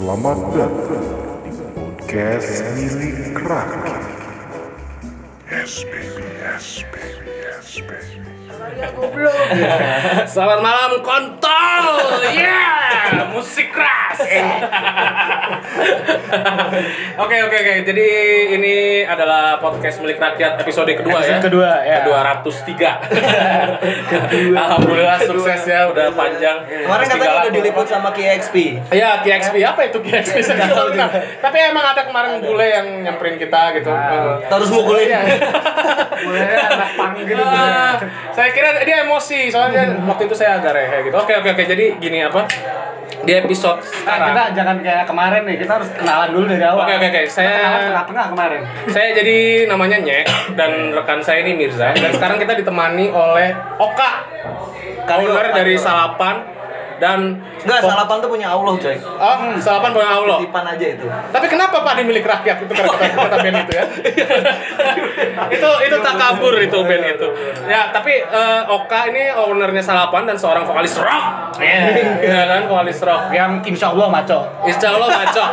Selamat datang di podcast milik rakyat. Yes baby, yes baby, yes baby. Selamat malam kontol, yeah, musik keras. Oke oke oke, jadi ini adalah podcast milik rakyat episode kedua ya. Kedua, ya. Kedua ratus tiga. Alhamdulillah sukses ya, udah panjang. Kemarin katanya udah diliput sama KXP. Ya, KXP apa itu KXP? Tahu kenal. Tapi emang ada kemarin bule yang nyamperin kita gitu. Terus mukulin. Iya. Mulai anak pang gitu. Ah, saya kira dia emosi soalnya waktu itu saya agak rehe gitu. Oke oke oke jadi gini apa di episode Nah, sekarang. kita jangan kayak kemarin nih, kita harus kenalan dulu dari awal. Oke, oke, oke. Saya- tengah-tengah kemarin. Saya jadi namanya Nyek dan rekan saya ini Mirza dan sekarang kita ditemani oleh Oka, owner dari Salapan dan Enggak, salapan tuh punya Allah, coy. Oh, Salapan punya Allah. Titipan aja itu. Tapi kenapa Pak di milik rakyat itu kata kata band itu ya? itu itu takabur itu band itu. Ya, tapi eh, Oka ini ownernya Salapan dan seorang vokalis rock. Iya kan, vokalis rock. Yang insya Allah maco. Insya Allah baca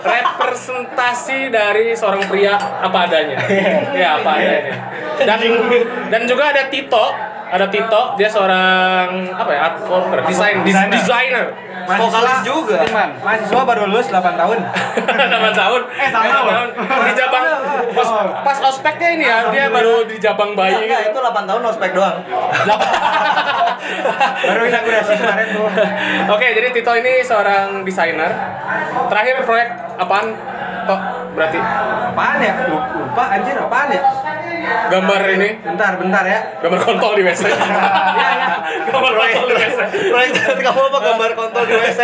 representasi dari seorang pria apa adanya. Ya apa adanya. Dan dan juga ada Tito, ada Tito, dia seorang apa ya art worker, desain, Desainer. designer. Vokalis juga. Iman. Mahasiswa baru lulus 8 tahun. Nama tahun. Eh, sama loh. tahun. Di Jabang pas, pas ospeknya ini ya, dia baru di Jabang bayi enggak, gitu. itu 8 tahun ospek doang. Baru inaugurasi kemarin tuh. Oke, jadi Tito ini seorang desainer. Terakhir proyek apaan? Tok, berarti Apaan ya? Lupa anjir apaan ya? Gambar ini Bentar, bentar ya. gambar kontol di WC. Iya, iya. Gambar kontol di WC. Proyek kamu apa gambar kontol di WC?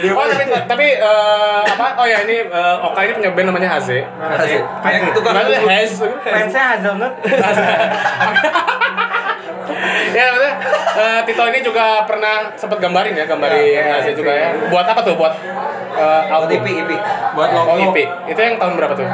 Di Oh, tapi tapi eh, apa? Oh ya ini eh, Oka ini punya band namanya Haze. Haze. Kayak gitu kan. Hez. Fansnya Hazelnut. ya maksudnya eh, Tito ini juga pernah sempat gambarin ya, gambarin Ya, ya, Haze IP. juga ya. Buat apa tuh? Buat eh, Buat album? IP, IP. Buat logo. Oh, IP. Itu yang tahun berapa tuh?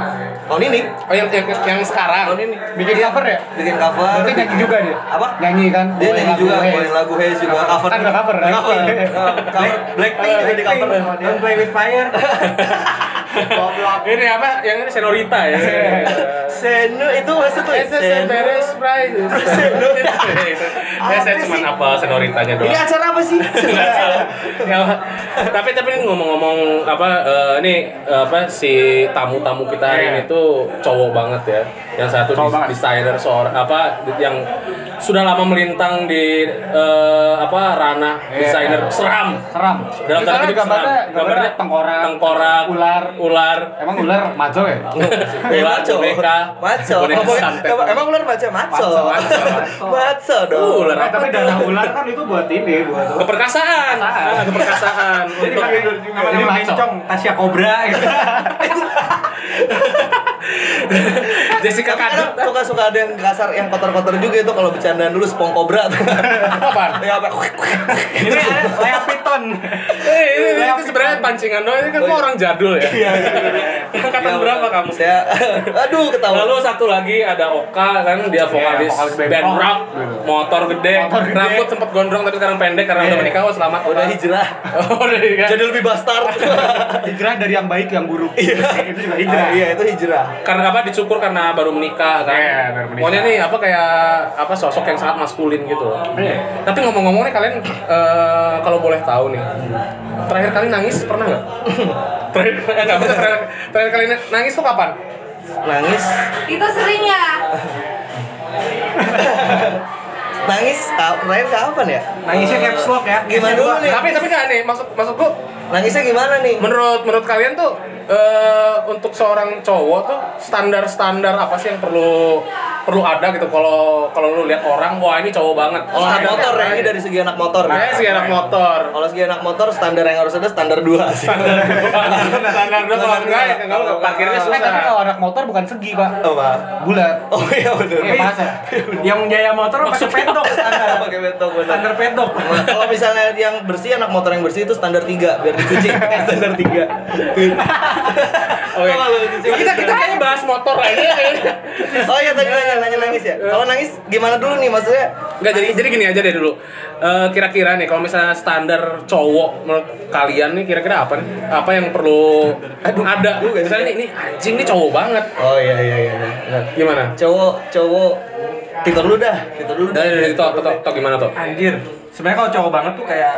Tahun ini Oh, yang yang, yang sekarang. Tahun ini Bikin cover ya? bikin cover. Berarti nyanyi juga dia? Apa? Nyanyi kan? Dia nyanyi juga, eh. bawain lagu Haze juga cover. Kan cover, right? Cover. Eh, Cover Blackpink juga di cover. Don't play with fire. Ini apa? Yang ini Senorita ya. Senu itu maksudnya It's a Beres Prize. Ya saya cuma apa senoritanya doang. Ini acara apa sih? ya, tapi tapi ini ngomong-ngomong apa eh, ini eh, apa si tamu-tamu kita hari ini tuh cowok banget ya. Yang satu banget. desainer seorang apa yang sudah lama melintang di eh, apa ranah Iya. desainer seram. Seram. Dalam tanda kutip gambarnya, seram. gambarnya tengkorak, tengkorak, ular. ular, Emang ular maco ya? Ular, maco. boneka, Maco. Emang- ular maco. Maco. Maco dong. ular Eh, tapi darah ular kan itu buat ini, buat keperkasaan, keperkasaan. Jadi Untuk- pakai Ini nama-nama maco. bencong, Tasya Cobra gitu. Jessica Kadut. kadang suka-suka ada yang kasar, yang kotor-kotor juga itu kalau bercandaan dulu spong kobra tuh. Apa? Ya apa? Ini ada Lea Piton. Eh, ini, itu sebenarnya pancingan doang. Ini kan kok orang jadul ya. Angkatan berapa kamu? Saya aduh ketawa. Lalu satu lagi ada Oka kan dia vokalis band rock. motor gede, rambut sempat gondrong tapi sekarang pendek karena udah menikah. Oh selamat. udah hijrah. Oh, udah hijrah. Jadi lebih bastard. Hijrah dari yang baik yang buruk. itu juga hijrah. Ah, Iya, itu hijrah. Karena apa dicukur karena baru menikah kan. Iya, baru menikah. Pokoknya nih apa kayak apa sosok yang sangat maskulin gitu. Iya. Tapi ngomong-ngomong nih kalian eh, kalau boleh tahu nih. Terakhir kali nangis pernah nggak? terakhir eh, terakhir, terakhir kali nangis tuh kapan? Nangis, Itu sering ya? nangis tahu terakhir kapan ya? Nangisnya caps lock ya. Gimana dulu nih? Tapi tapi nggak nih maksud maksudku Nangisnya gimana nih? menurut menurut kalian tuh eh, untuk seorang cowok tuh standar standar apa sih yang perlu perlu ada gitu kalau kalau lu lihat orang wah ini cowok banget. Kalau anak Standarnya motor ya, ini dari segi anak motor. Ya sih anak motor. Kalau segi anak motor standar yang harus ada standar 2 Standar standar dua kalau enggak ya kalau parkirnya Eh, tapi susah. kalau anak motor bukan segi, Pak. Apa? Bulat. Oh iya benar. Iya, masa. Yang jaya motor pakai pedok standar. pakai pedok benar. Standar pedok. Nah, kalau misalnya yang bersih anak motor yang bersih itu standar 3 biar dicuci Eh, standar 3 Oke. Kita kita kayaknya bahas motor aja. Oh iya tadi nanya nanya nangis ya. Kalau nangis gimana dulu nih maksudnya? Enggak jadi jadi gini aja deh dulu. Eh, kira-kira nih kalau misalnya standar cowok menurut kalian nih kira-kira apa nih? Apa yang perlu ada? Misalnya nih, ini anjing nih cowok banget. Oh iya iya iya. Gimana? Cowok cowok Tito dulu dah, Tito dulu dah. Dari dari to, to, to, to gimana tuh? Anjir. Sebenarnya kalau cowok banget tuh kayak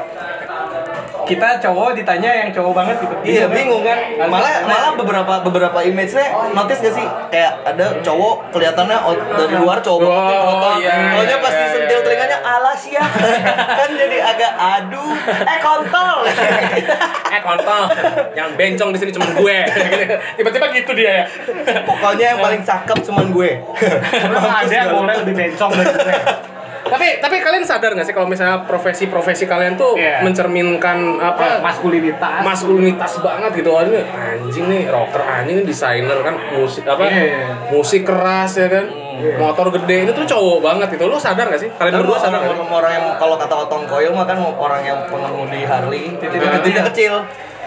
kita cowok ditanya yang cowok banget gitu. Iya bingung kan. Malah malah beberapa beberapa image-nya notice gak sih kayak ada cowok kelihatannya dari luar cowok banget yang Oh, kotor. iya, Taunya iya, pas iya, disentil iya. telinganya alas ya. kan jadi agak aduh eh kontol. Eh kontol, yang bencong di sini cuma gue. Tiba-tiba gitu dia ya. Pokoknya yang paling cakep cuman gue. Ada boleh lebih bencong dari gue. Tapi tapi kalian sadar nggak sih kalau misalnya profesi-profesi kalian tuh Iya. mencerminkan apa Maskulinitas. maskulinitas banget gitu ini anjing nih rocker anjing ini desainer kan musik apa Iya, iya. musik keras ya kan motor gede itu tuh cowok banget itu lu sadar gak sih kalian berdua sadar orang, gak orang yang kalau kata Otong Koyo mah kan orang yang pengemudi Harley titik-titik kecil.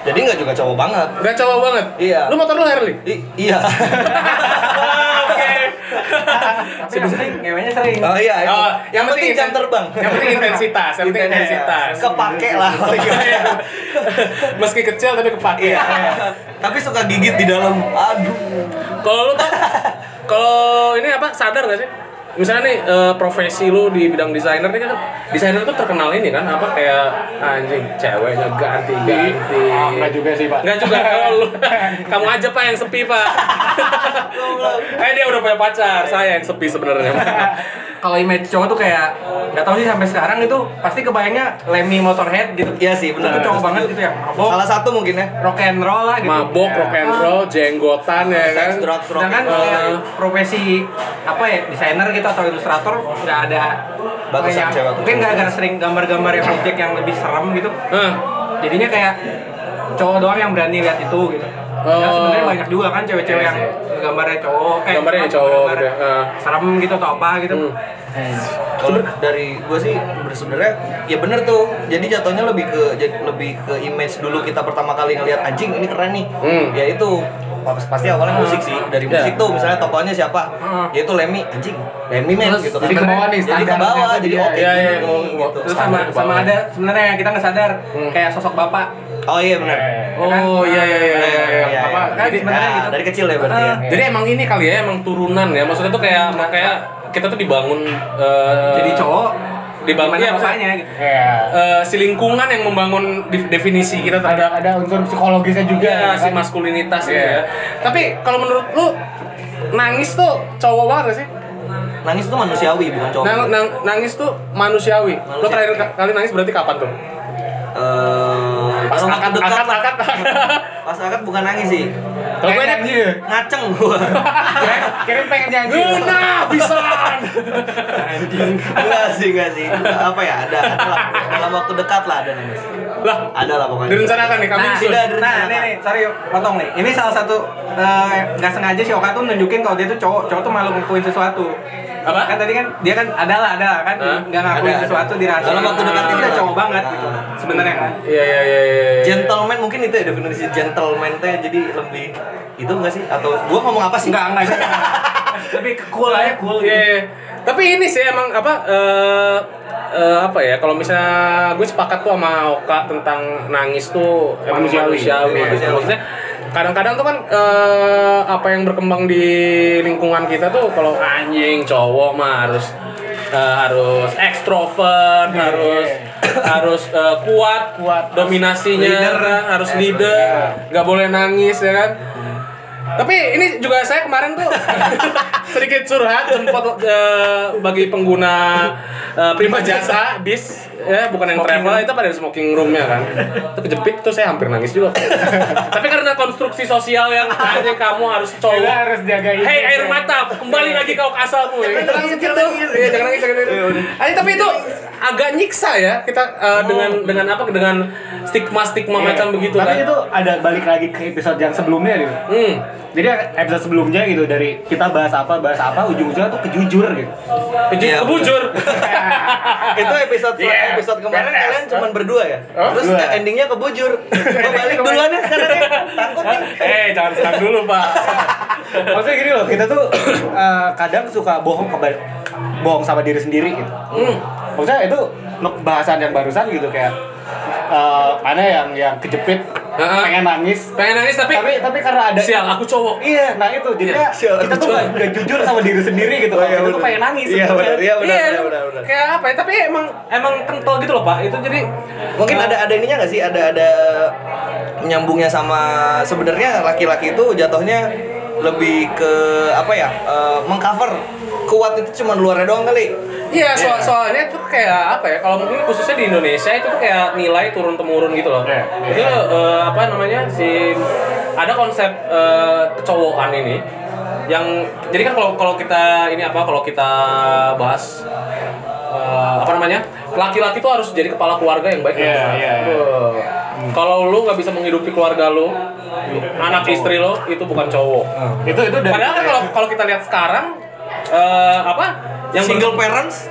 Jadi nggak juga cowok banget. Gak cowok banget Iya. lu motor lu Harley I- iya. Tapi yang sering, ngewenya sering. Oh iya. itu. Oh, yang penting jam terbang. yang penting intensitas yang penting intensitas Kepake lah. meski kecil tapi kepake Iya. Tapi suka gigit di dalam. Aduh. Kalau lu tuh kalau ini apa sadar gak sih? Misalnya nih eh, profesi lu di bidang desainer nih kan desainer tuh terkenal ini kan apa kayak anjing ceweknya ganti-ganti. Ah, enggak juga sih, Pak. Enggak juga. Oh, lu. Kamu aja Pak yang sepi, Pak. eh dia udah punya pacar, saya yang sepi sebenarnya. Kalau image cowok tuh kayak nggak tahu sih sampai sekarang itu pasti kebayangnya Lemmy Motorhead gitu. Iya sih, benar. Itu cowok banget gitu ya. Mabok, Salah satu mungkin ya. rock and roll lah gitu. Mabok, rock and roll, jenggotan ya kan. Drugs, rock Sedangkan kayak profesi apa ya desainer gitu atau ilustrator nggak ada Batasan yang- cewek mungkin cowok. gara-gara sering gambar-gambar yang objek yang lebih serem gitu Hah. jadinya kayak cowok doang yang berani lihat itu gitu Oh. Ya sebenarnya banyak juga kan cewek-cewek Iya yang sih. gambarnya cowok eh Gambarnya cowok gambar gitu ya. Ah. serem gitu atau apa gitu Hmm. Kalau dari gue sih sebenarnya ya bener tuh. Jadi jatuhnya lebih ke lebih ke image dulu kita pertama kali ngelihat anjing ini keren nih. Hmm. Ya itu pas- pasti awalnya musik sih. Dari Ya. musik tuh misalnya tokohnya siapa? Hmm. Ya itu Lemmy anjing. Lemmy men gitu kan. jadi ke bawah nih, Jadi ke bawah ternyata jadi dia. oke. Iya, iya, gini, ke- gitu. terus sama sama ada sebenarnya yang kita nggak sadar Hmm. kayak sosok bapak Oh iya benar. Oh iya iya iya iya. Iya, iya. Apa? Kan Jadi, sebenarnya Nah, gitu. dari kecil ya berarti ya. Jadi emang ini kali ya, emang turunan ya. Maksudnya tuh kayak kayak kita tuh dibangun eh, jadi cowok dibangun ya, bapaknya gitu Iya. eh, si lingkungan yang membangun def- definisi kita Ada terhadap ada unsur psikologisnya juga ya, si kan? maskulinitas gitu Iya. ya. Tapi kalau menurut lu nangis tuh cowok banget gak sih? Nangis itu manusiawi bukan cowok. Nang, nang- nangis tuh manusiawi. Lo Manusiawi. terakhir ka- kali nangis berarti kapan tuh? Eh, Pas akad lah. akad. Pas akad bukan nangis sih. Kalau gue nih nyanyi. Ngaceng gua. Kirim pengen nyanyi. Nah, bisa. Enggak sih, enggak sih. Apa ya? Ada, ada lah. Dalam waktu dekat lah ada nangis. Lah, Ada lah pokoknya. direncanakan nih kami Nah, tidak nah, direncanakan. nih, nih, sorry, potong nih. Ini salah satu eh, nggak sengaja si Oka tuh nunjukin kalau dia tuh cowok, cowok tuh malu ngakuin sesuatu. Apa? Kan tadi kan dia kan ada lah, ada lah kan nggak ngakuin sesuatu di rahasia. Dalam waktu dekat itu ini udah lah. cowok banget gitu. Sebenarnya kan. Iya iya iya iya. Gentleman mungkin itu ya definisi gentleman teh jadi lebih itu enggak sih? Atau gua ngomong apa sih? Enggak, enggak. Lebih ke cool aja, cool. Iya. iya. Tapi ini sih emang apa eh eh, apa ya kalau misalnya gue sepakat tuh sama Oka tentang nangis tuh emang Manusiawi. manusiawi, Iya, gitu. manusiawi. Maksudnya kadang-kadang tuh kan eh, apa yang berkembang di lingkungan kita tuh kalau anjing cowok mah harus eh, harus ekstrovert, harus harus eh, kuat, kuat dominasinya, Leader. harus leader, nggak boleh nangis ya kan. Tapi ini juga saya kemarin tuh sedikit curhat sempat eh, bagi pengguna eh, prima jasa bis ya bukan yang travel itu pada smoking roomnya kan itu kejepit tuh saya hampir nangis juga tapi karena konstruksi sosial yang hanya kamu harus Kita cowok harus jaga ini. Hei air mata, kembali lagi kau ke asalmu. Ya, jangan nangis gitu. Iya, jangan nangis jangan nangis. Ah, tapi itu agak nyiksa ya kita eh, dengan dengan apa dengan stigma-stigma Iya. macam begitu Tapi kan. itu ada balik lagi ke episode yang sebelumnya gitu. Hmm. Jadi episode sebelumnya gitu dari kita bahas apa bahas apa ujung-ujungnya tuh kejujur gitu. Keju- Iya, kebujur. itu episode Yeah. episode kemarin Badass. kalian cuma berdua ya Hah? terus Berdua. endingnya kebujur Gua balik duluan ya sekarang ya takut nih eh, jangan serang dulu, Pak. Maksudnya gini loh, kita tuh eh, kadang suka bohong ke bohong sama diri sendiri gitu. Hmm. Maksudnya itu bahasan yang barusan gitu kayak eh, mana yang yang kejepit Heeh. pengen nangis Pengen nangis tapi tapi tapi karena ada sial, aku cowok. Iya, nah itu jadinya Iya, sial, kita tuh gak, gak jujur sama diri sendiri gitu. Oh, iya, kita tuh pengen nangis. iya sebenarnya. benar iya benar Iya, benar lu- benar benar kayak apa ya? Tapi emang emang kental gitu loh, Pak. Itu jadi mungkin ada ada ininya nggak sih ada ada nyambungnya sama sebenarnya laki-laki itu jatuhnya lebih ke apa ya eh, mengcover kuat itu cuma luarnya doang kali Iya, soal soalnya itu kayak apa ya? Kalau mungkin khususnya di Indonesia itu tuh kayak nilai turun temurun gitu loh. Iya, Itu eh, apa namanya si ada konsep eh, kecowokan ini yang jadi kan kalau kalau kita ini apa kalau kita bahas eh, apa namanya laki-laki tuh harus jadi kepala keluarga yang baik. dan Iya, benar. iya, iya. Tuh. Kalau lu nggak bisa menghidupi keluarga lu, anak istri lo itu bukan cowok. Itu itu dari Padahal kan kalau kalau kita lihat sekarang eh, apa yang single parents?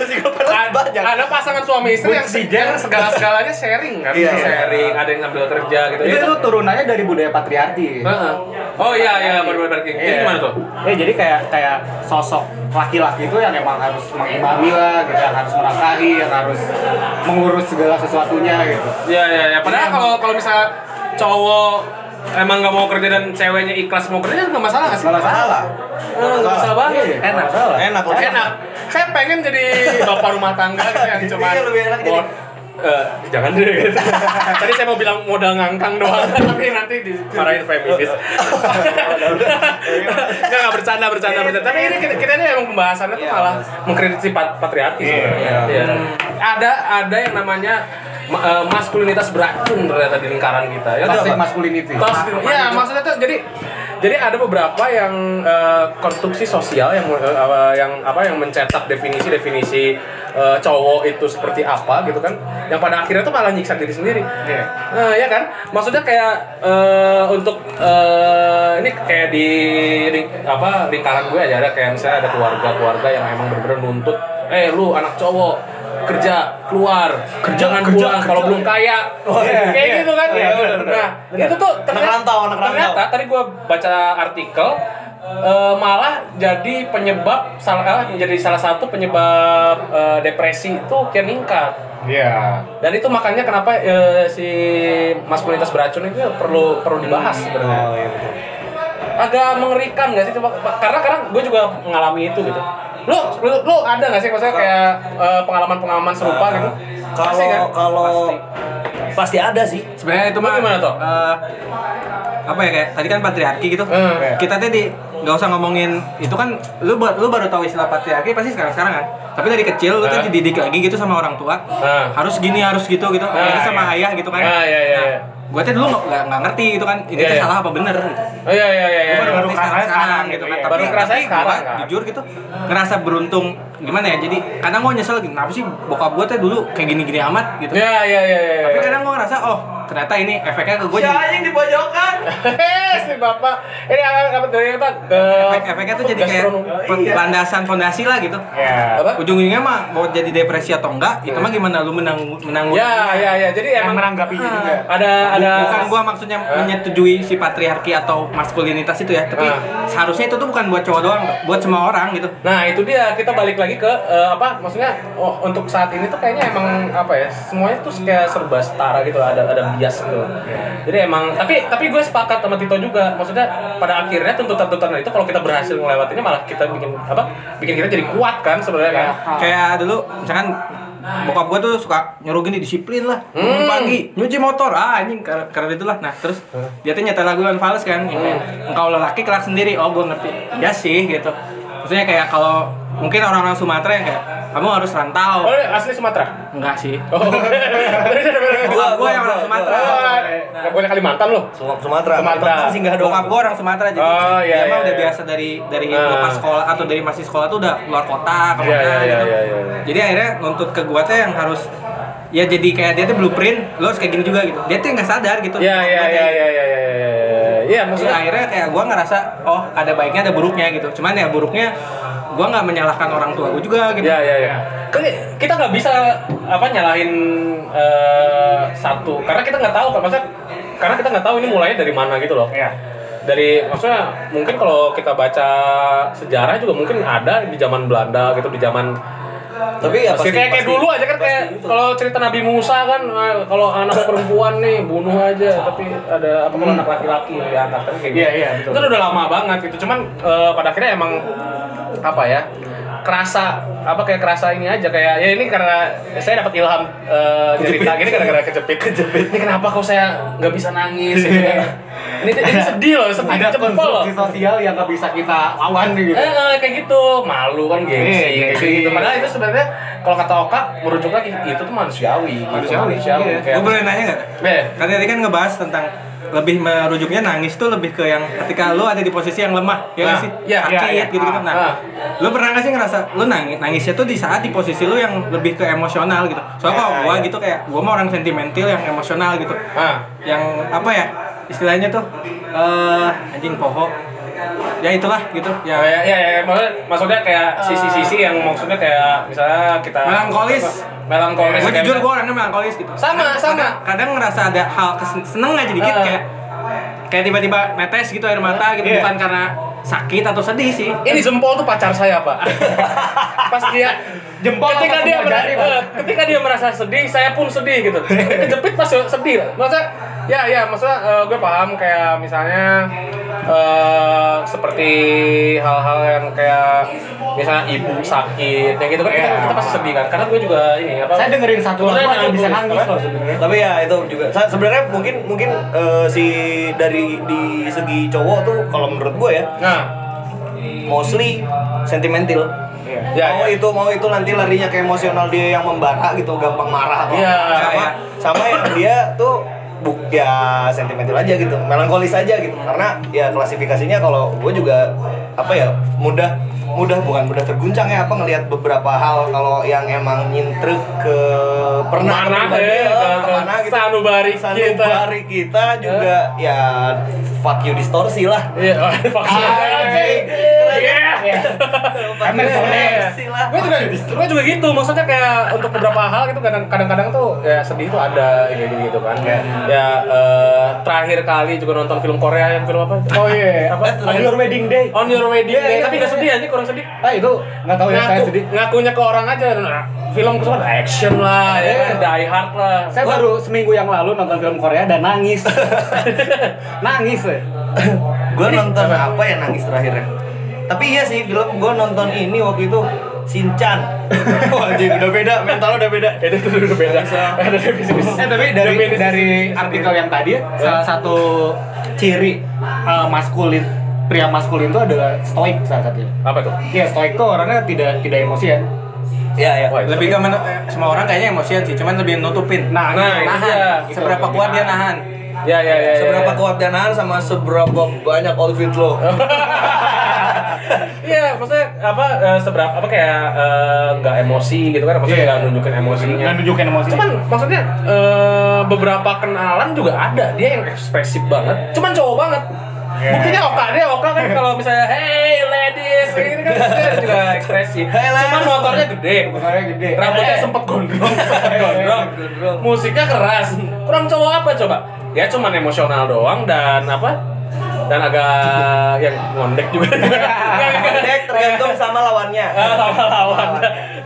Single parents. Banyak. Ada pasangan suami istri yang, yang segala-segalanya sharing kan? Iya, iya. sharing ada yang sambil kerja gitu. Itu, itu turunannya dari budaya patriarki. Oh iya iya baru baru jadi Iya. gimana tuh? Ya jadi kayak kayak sosok laki-laki itu yang emang harus mengimami lah, gitu, yang harus menafkahi, yang harus mengurus segala sesuatunya gitu. Iya iya iya. Padahal kalau kalau misalnya cowok emang nggak mau kerja dan ceweknya ikhlas mau kerja nggak masalah nggak sih? Nggak masalah. Eh, Nggak masalah banget. Iya, Enak. nggak masalah. enak loh Enak. Saya pengen jadi bapak rumah tangga gitu yang cuma Iya, lebih enak jadi- Eh, jangan deh gitu. Tadi saya mau bilang modal ngangkang doang, tapi nanti dimarahin feminis. Enggak, enggak bercanda, bercanda, bercanda. Tapi ini kita, kita ini emang pembahasannya tuh malah mengkritisi pat- patriarki sebenarnya. Iya. Ada ada yang namanya ma- eh, maskulinitas beracun ternyata di lingkaran kita. Ya, Toxic masculinity. Toxic. Iya, maksudnya tuh jadi jadi ada beberapa yang eh, konstruksi sosial yang apa- yang apa yang mencetak definisi-definisi eh, cowok itu seperti apa gitu kan. Yang pada akhirnya tuh malah nyiksa diri sendiri. Iya. Nah, ya kan? Maksudnya kayak eh, untuk eh, ini kayak di ling- apa lingkaran gue aja ada kayak misalnya ada keluarga-keluarga yang emang bener-bener nuntut, eh lu anak cowok kerja keluar jangan kerja, pulang kalau kerja. belum kaya Oh, iya, kayak iya. gitu kan Iya, bener, bener. nah itu tuh ternyata, rantau, anak rantau. ternyata tadi gue baca artikel eh, malah jadi penyebab salah menjadi salah satu penyebab eh, depresi itu kian meningkat Iya. dan itu makanya kenapa eh, si maskulinitas beracun itu perlu perlu dibahas sebenarnya. oh iya betul Agak mengerikan gak sih coba karena karena gue juga mengalami itu gitu. Lu lu, lu ada gak sih maksudnya kayak eh, pengalaman-pengalaman serupa gitu? Pasti kan? kalau kalau pasti ada sih Sebenarnya itu mah gimana, Tok? eh, apa ya kayak tadi kan patriarki gitu. Eh. Kita tadi nggak usah ngomongin itu kan lu lu baru tahu istilah patriarki pasti sekarang-sekarang kan. Tapi dari kecil lu tuh Eh. dididik lagi gitu sama orang tua. Eh. Harus gini, harus gitu gitu. Apalagi sama ayah gitu kan. Ah, iya, iya, Nah, iya. Gue tuh dulu nggak- nggak ngerti gitu kan. Ini Iya, tuh iya. salah apa bener gitu. Oh iya iya iya. iya. Baru baru ngerti sekarang, sekarang gitu gitu, kan. iya. Tapi, Baru tapi sekarang, gua kan? jujur gitu ngerasa beruntung gimana ya. Jadi kadang gue nyesel gitu. Kenapa sih bokap gue tuh dulu kayak gini-gini amat gitu. Iya iya iya iya. Tapi kadang gue ngerasa oh ternyata ini efeknya ke gue si jadi anjing di pojokan Hehehe, si bapak. Ini apa apa dari apa? Eh, efek-efeknya tuh jadi kayak gastronomi. landasan fondasi lah gitu. Iya. apa? Ujung-ujungnya mah mau jadi depresi atau enggak, itu mah gimana lu menang menang Ya ya ya. Jadi emang menanggapinya juga. ada ada bukan gua maksudnya menyetujui si patriarki atau maskulinitas itu ya, tapi Ah. seharusnya itu tuh bukan buat cowok doang, buat semua orang gitu. Nah itu dia kita balik lagi ke eh, apa maksudnya oh, untuk saat ini tuh kayaknya emang apa ya semuanya tuh kayak serba setara gitu ada ada bias gitu. Jadi emang tapi tapi gue sepakat sama Tito juga. Maksudnya pada akhirnya tuntutan-tuntutan itu kalau kita berhasil melewatinya malah kita bikin apa bikin kita jadi kuat kan sebenarnya kan. Kayak dulu misalkan bokap gua tuh suka nyuruh gini disiplin lah. Hmm. pagi nyuci motor. Ah anjing karena, itulah. Nah terus dia tuh nyetel lagu Iwan Fals kan. Yang kayak, engkau lelaki kelak sendiri. Oh gua ngerti. Ya sih gitu. Maksudnya kayak kalau mungkin orang-orang Sumatera yang kayak kamu harus rantau Oh asli Sumatera. enggak sih Oh. bokap gua yang orang Sumatera Oh, nggak boleh Kalimantan loh. Sum- Sumatera Sumatera. Singgah doang bokap gua orang Sumatera jadi Oh, iya, dia mah iya, udah iya. biasa dari dari Ah. lepas sekolah atau dari masih sekolah tuh udah keluar kota ke mana Iya, iya, iya, gitu jadi akhirnya nuntut ke gua tuh yang harus ya jadi kayak dia tuh blueprint lo harus kayak gini juga gitu dia tuh nggak sadar gitu Iya iya iya iya iya iya maksudnya akhirnya kayak gue ngerasa oh ada baiknya ada buruknya gitu cuman ya buruknya gue nggak menyalahkan orang tua gue juga gitu Iya iya iya. Kita nggak bisa apa nyalahin eh, satu karena kita nggak tahu kan maksudnya karena kita nggak tahu ini mulainya dari mana gitu loh. Iya. Dari maksudnya mungkin kalau kita baca sejarah juga mungkin ada di zaman Belanda gitu di zaman Tapi ya pasti kayak kayak dulu aja kan kayak gitu. kalau cerita Nabi Musa kan eh, kalau anak perempuan nih bunuh aja tapi ada apa kalau anak laki-laki diangkat kan kayak gitu. Iya, iya, betul. Itu udah lama banget gitu. Cuman eh, pada akhirnya emang apa ya? Kerasa apa kayak kerasa ini aja kayak ya ini karena saya dapat ilham eh, cerita gini gara-gara kejepit kejepit ini kenapa kok saya nggak bisa nangis gitu kan. ini ini sedih loh sedih Ada konstruksi sosial yang nggak bisa kita lawan gitu. Eh, eh, kayak gitu, malu kan gengsi, Iya, kayak gengsi. gitu. Padahal itu sebenarnya kalau kata Oka merujuk lagi itu tuh manusiawi, gitu. Manusiawi, manusiawi. iya. Kayak Gue boleh nanya nggak? Eh, Kan tadi kan ngebahas tentang lebih merujuknya nangis tuh lebih ke yang ketika lu ada di posisi yang lemah, ya Nah, sih? iya, Sakit iya, iya. gitu-gitu. Nah, Ah. lu pernah nggak sih ngerasa lu nangis nangisnya tuh di saat di posisi lu yang lebih ke emosional gitu? Soalnya Iya, kalau gua iya. gitu kayak gua mah orang sentimental yang emosional gitu. ah, Yang apa ya? Istilahnya tuh eh anjing poho. Ya itulah gitu. ya, Ya ya, ya, ya, maksudnya, maksudnya kayak sisi-sisi yang maksudnya kayak misalnya kita Melankolis. melankolis. gue jujur gue orangnya melankolis gitu Sama, kadang, sama. kadang, kadang ngerasa ada hal seneng aja dikit Ah. kayak kayak tiba-tiba netes gitu air mata gitu Iya. bukan karena sakit atau sedih sih Ini jempol tuh pacar saya, Pak. Pas dia Jempol ketika apa dia semua mera- jari, Pak? eh, ketika dia merasa sedih, saya pun sedih gitu. Kejepit pas sedih. Maksudnya ya ya maksudnya eh, gue paham kayak misalnya eh, seperti hal-hal yang kayak misalnya ibu sakit ya gitu kan kita, Iya. kita pasti sedih kan karena gue juga ini apa Saya dengerin satu lagu aja bisa nangis apa? loh sebenarnya. Tapi ya itu juga sa- sebenarnya mungkin mungkin eh, si dari di segi cowok tuh kalau menurut gue ya nah mostly sentimental. Iya. Ya, mau ya. itu mau itu nanti larinya ke emosional dia yang membara gitu, gampang marah apa. Iya, sama iya. sama yang dia tuh buk ya sentimental aja gitu, melankolis aja gitu. Karena ya klasifikasinya kalau gue juga apa ya mudah mudah bukan mudah terguncang ya apa ngelihat beberapa hal kalau yang emang nyintrek ke pernah mana pribadi, ya ke, ke mana ke gitu. sanubari kita. Sanubari kita juga ya fuck you distorsi lah. Iya vaksin Anjing. Iya. Emang Distorsi lah. Gue juga gue juga gitu maksudnya kayak untuk beberapa hal gitu kadang kadang-kadang tuh ya sedih tuh ada gitu gitu kan. Ya eh, terakhir kali juga nonton film Korea yang film apa? Oh iya, apa? On Your Wedding Day. On Your Wedding Iya, Day. iya, tapi nggak iya. sedih aja kurang sedih. Ah itu nggak tahu ya saya sedih. ngakunya ke orang aja nah, film kesukaan action lah ya kan Die Hard lah. Saya baru seminggu yang lalu nonton film Korea dan nangis. nangis ya. gue nonton apa ya nangis terakhirnya tapi iya sih film gue nonton ini waktu itu Shinchan wah anjing udah beda mental udah beda. Itu itu udah beda. Ada definisi Eh tapi dari dari artikel yang tadi ya, salah satu ciri uh, maskulin pria maskulin itu adalah stoik salah satunya. apa tuh Iya, stoik tuh orangnya tidak tidak emosian. iya iya Wah, itu lebih ke eh, semua orang kayaknya emosian sih cuman lebih nutupin Nah, Nah, itu nahan dia. seberapa kuat dia nahan ya ya ya ya, seberapa ya. kuat dia nahan sama seberapa banyak outfit lo Iya, maksudnya apa eh, seberapa apa kayak eh, nggak emosi gitu kan? Maksudnya Iya. nggak nunjukin emosinya. Nggak nunjukin emosi. Cuman maksudnya eh, beberapa kenalan juga ada dia yang ekspresif banget. Cuman cowok banget. Iya. Buktinya Oka dia Oka kan kalau misalnya hey ladies ini kan dia juga ekspresi. Hey. Cuman motornya gede. Motornya gede. Rambutnya Eh. sempet gondrong, sempet gondrong. Musiknya keras. Kurang cowok apa coba? Dia cuman emosional doang dan apa? Dan agak yang ngondek juga. Dek tergantung sama lawannya Ah, sama lawan.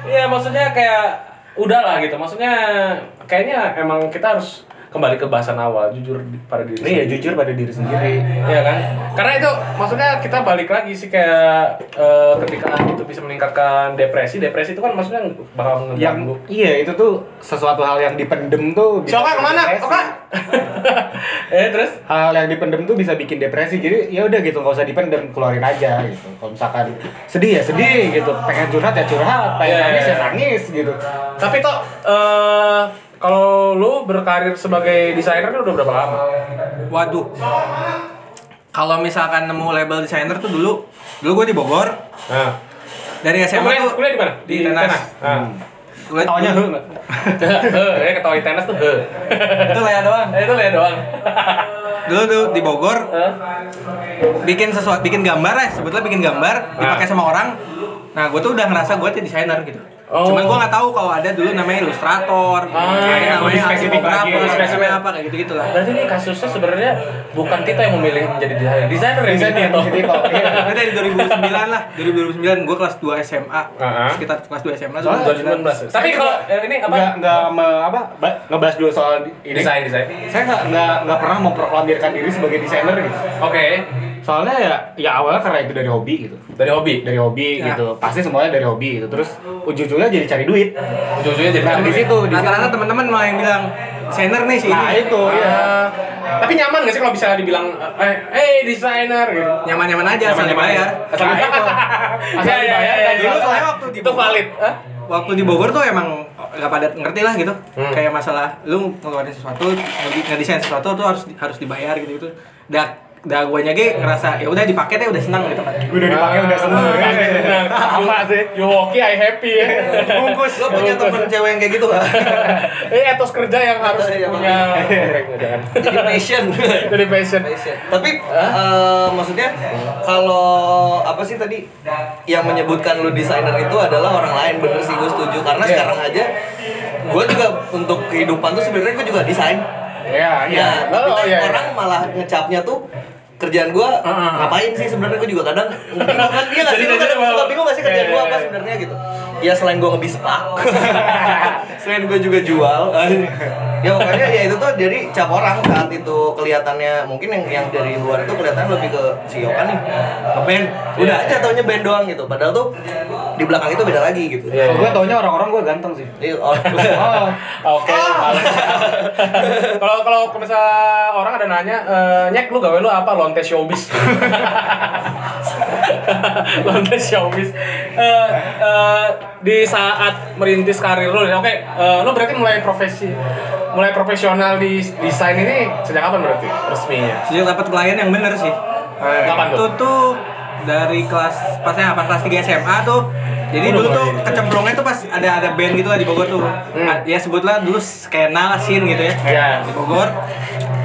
Iya, maksudnya kayak udahlah gitu. Maksudnya kayaknya emang kita harus kembali ke bahasan awal, jujur pada diri Iya, sendiri. jujur pada diri sendiri. Iya kan? Karena itu maksudnya kita balik lagi sih kayak eh, ketika itu bisa meningkatkan depresi. Depresi itu kan maksudnya bakal Yang ngeganggu. iya itu tuh sesuatu hal yang dipendem tuh Si Oka ke mana? Oka? eh terus? hal yang dipendem tuh bisa bikin depresi jadi ya udah gitu nggak usah dipendem keluarin aja gitu kalau misalkan sedih ya sedih gitu pengen curhat ya curhat pengen Iya, nangis iya. ya nangis gitu Tapi toh eh kalau lu berkarir sebagai desainer udah berapa lama? waduh kalau misalkan nemu label desainer tuh dulu dulu gue di Bogor Nah, dari SMA kuliah, tuh kuliah di mana? di Tenas. Nah. Gua- Ketawanya he nggak? Heh, ya ketawa di tenis tuh heh. itu lah ya doang Eh, Itu lah doang. dulu tuh di Bogor bikin sesuatu bikin gambar lah sebetulnya bikin gambar dipakai sama orang nah gue tuh udah ngerasa gue tuh desainer gitu Oh. cuman gue nggak tahu kalau ada dulu namanya ilustrator Ah, ada lebih namanya spesifik lagi, spesifik. apa kayak gitu gitu lah Berarti ini kasusnya sebenarnya bukan Tito yang memilih menjadi desainer. Desainer yang Desainer, Tito. Tito. Iya. Ini dari 2009 lah, dari 2009 gue kelas 2 SMA, Ah. sekitar kelas 2 SMA. Soalnya 2019. Tapi kalau eh, ini apa? Nggak nggak me- apa ba- ngebahas dulu soal ini. Desain, desain. Saya nggak nggak nggak pernah memproklamirkan diri sebagai desainer gitu. Oke. Soalnya ya ya awalnya karena itu dari hobi gitu. Dari hobi. Dari hobi Ya. gitu. Pasti semuanya dari hobi gitu. Terus ujung-ujungnya jadi cari duit. Ujung-ujungnya jadi Nah, cari di duit. situ di Rata-rata teman-teman malah yang bilang desainer nih sih Nah, ini. itu ya. Tapi nyaman gak sih kalau bisa dibilang eh hey desainer gitu. Nyaman-nyaman aja asal Nyaman-nyaman dibayar. aja. Asal Nah, dibayar. Asal Iya, iya, dibayar iya. dan Dulu soalnya waktu di itu valid. Hah? Waktu di Bogor tuh emang nggak pada ngerti lah gitu. Hmm. Kayak masalah lu ngeluarin sesuatu, nge- ngedesain sesuatu tuh harus harus dibayar gitu gitu. Dah dah gue nyage ngerasa ya udah dipakai deh udah senang gitu kan. Udah dipakai udah seneng. Ah, senang. Sama sih. You walkie, I happy ya. Bungkus. Lo punya temen cewek yang kayak gitu gak? Ini etos kerja yang harus Iya, punya. Jadi passion. Jadi passion. Tapi eh, maksudnya kalau apa sih tadi yang menyebutkan lu desainer itu adalah orang lain bener sih gue setuju karena Iya. sekarang aja gue juga untuk kehidupan tuh sebenarnya gue juga desain. Iya, iya. Ya, tapi Oh, kan iya, iya. orang malah ngecapnya tuh kerjaan gua ah. ngapain sih? Sebenarnya gue juga kadang bingung kan dia nggak sih lu kadang suka malah- bingung nggak sih kerjaan Iya, gua iya, apa iya. sebenarnya gitu. Ya selain gua ngebispak. Selain gua juga jual. Ya pokoknya ya itu tuh jadi cap orang saat itu kelihatannya. Mungkin yang yang dari luar itu kelihatan lebih ke si Yoka nih. Ngeband. Udah aja taunya band doang gitu. Padahal tuh di belakang itu beda lagi gitu. Iya, Kalau gue taunya orang-orang gue ganteng sih. Iya, oh, Oh, Oke. Kalau kalau misalnya orang ada nanya, eh, nyek lu gawe lu apa? Lonte showbiz. Lonte showbiz. Eh, eh, di saat merintis karir lu, oke, eh, lu berarti mulai profesi, mulai profesional di desain ini sejak kapan berarti resminya? Sejak dapat klien yang bener sih. Kapan Itu tuh? tuh dari kelas pasnya pas kelas 3 SMA tuh. Jadi Udah dulu tuh mulai. kecemplungnya tuh pas ada ada band gitu lah di Bogor tuh. Hmm. Ya sebutlah dulu skena scene gitu ya. Iya. Di Bogor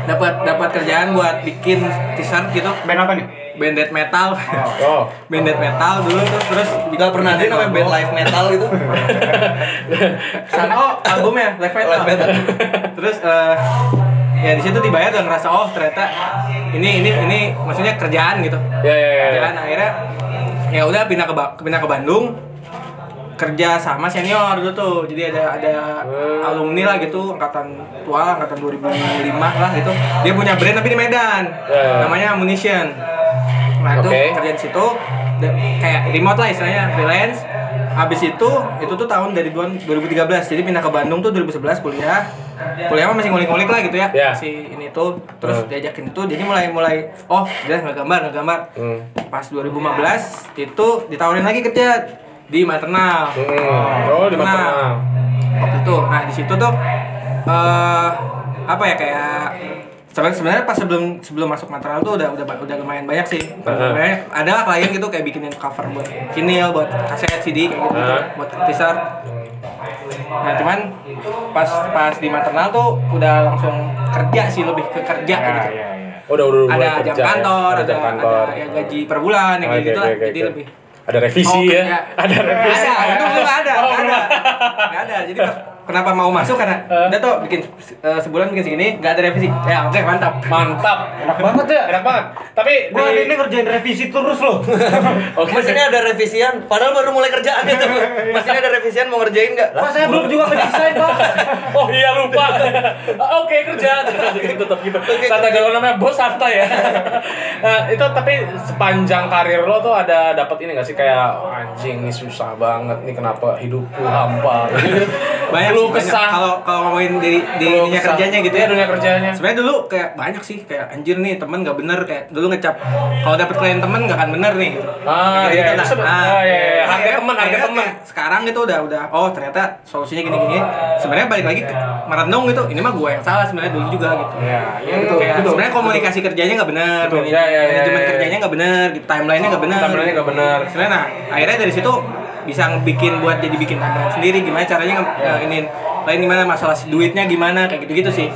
dapat dapat kerjaan buat bikin t-shirt gitu band apa nih? band death metal. Oh. band death metal dulu tuh terus nggak pernah ada namanya band live metal gitu San oh albumnya live metal. Live metal. Terus eh, ya di situ dibayar dan ngerasa oh ternyata ini ini ini maksudnya kerjaan gitu. Ya, ya, ya. Kerjaan akhirnya ya udah pindah ke pindah ke Bandung kerja sama senior dulu tuh jadi ada ada Hmm. alumni lah gitu angkatan tua angkatan 2005 lah gitu dia punya brand tapi di Medan Ya, ya. namanya Ammunition nah itu Oke. kerja di situ kayak remote lah istilahnya freelance habis itu itu tuh tahun dari duan- 2013 jadi pindah ke Bandung tuh 2011 kuliah kuliah mah masih ngulik-ngulik lah gitu ya Ya. si ini tuh terus Hmm. diajakin itu jadi mulai mulai oh dia nggak gambar nggak gambar Hmm. pas 2015 itu ditawarin lagi kerja di maternal Hmm. Oh, di maternal. waktu itu nah di situ tuh eh apa ya kayak sebenarnya sebenarnya pas sebelum sebelum masuk maternal tuh udah udah udah lumayan banyak sih banyak ada lah klien gitu kayak bikinin cover buat vinyl buat kaset CD kayak gitu, Heeh. buat t-shirt nah cuman pas pas di maternal tuh udah langsung kerja sih lebih ke kerja Ya, gitu ya, ya. Oh, udah udah mulai ada jam kerja ya? kantor, ada, jam kantor. ada ya gaji per bulan yang kayak Oke, gitu lah. oke, oke, Jadi oke. lebih Ada revisi Oh, ya. ya. Ada revisi. Ada, itu belum ada, Oh, nggak belum ada. Nggak ada. Jadi pas kenapa mau masuk karena Eh. udah tuh bikin eh, sebulan bikin segini, nggak ada revisi. Ya oke mantap. Mantap. Enak banget ya. Enak banget. Tapi Gua di- hari ini ngerjain revisi terus loh. Oke. mesinnya ada revisian padahal baru mulai kerjaan gitu mesinnya ada revisian mau ngerjain nggak Pak saya belum juga ngedesain pak. Oh iya lupa. Oke kerja gitu tetap gitu. Santai kalau namanya bos santai ya. Nah, itu tapi sepanjang karir lo tuh ada dapat ini gak sih kayak "Oh, anjing ini susah banget nih kenapa hidupku hampa. Banyak banyak. kesah. Kalau kalau ngomongin di di Keluh dunia kerjanya gitu Iya, ya. dunia kerjanya. Sebenarnya dulu kayak banyak sih kayak anjir nih temen nggak bener kayak dulu ngecap kalau dapet klien temen nggak akan bener nih gitu. Ah, iya, gitu itu lah. sebe- ah, iya, iya. Harga temen, harga temen. Sekarang gitu udah udah oh ternyata solusinya gini-gini. Sebenarnya balik lagi ke merenung gitu. Ini mah gua yang salah sebenarnya dulu juga gitu. Iya, iya. Kayak betul. sebenarnya komunikasi kerjanya nggak Ya, ya, ya, manajemen ya, ya. kerjanya nggak benar, gitu, timelinenya nggak benar. Timelinenya nggak benar. Sebenarnya nah, akhirnya dari situ bisa bikin buat jadi bikin timeline sendiri gimana caranya nge nge- iniin lain gimana masalah duitnya gimana kayak gitu-gitu sih.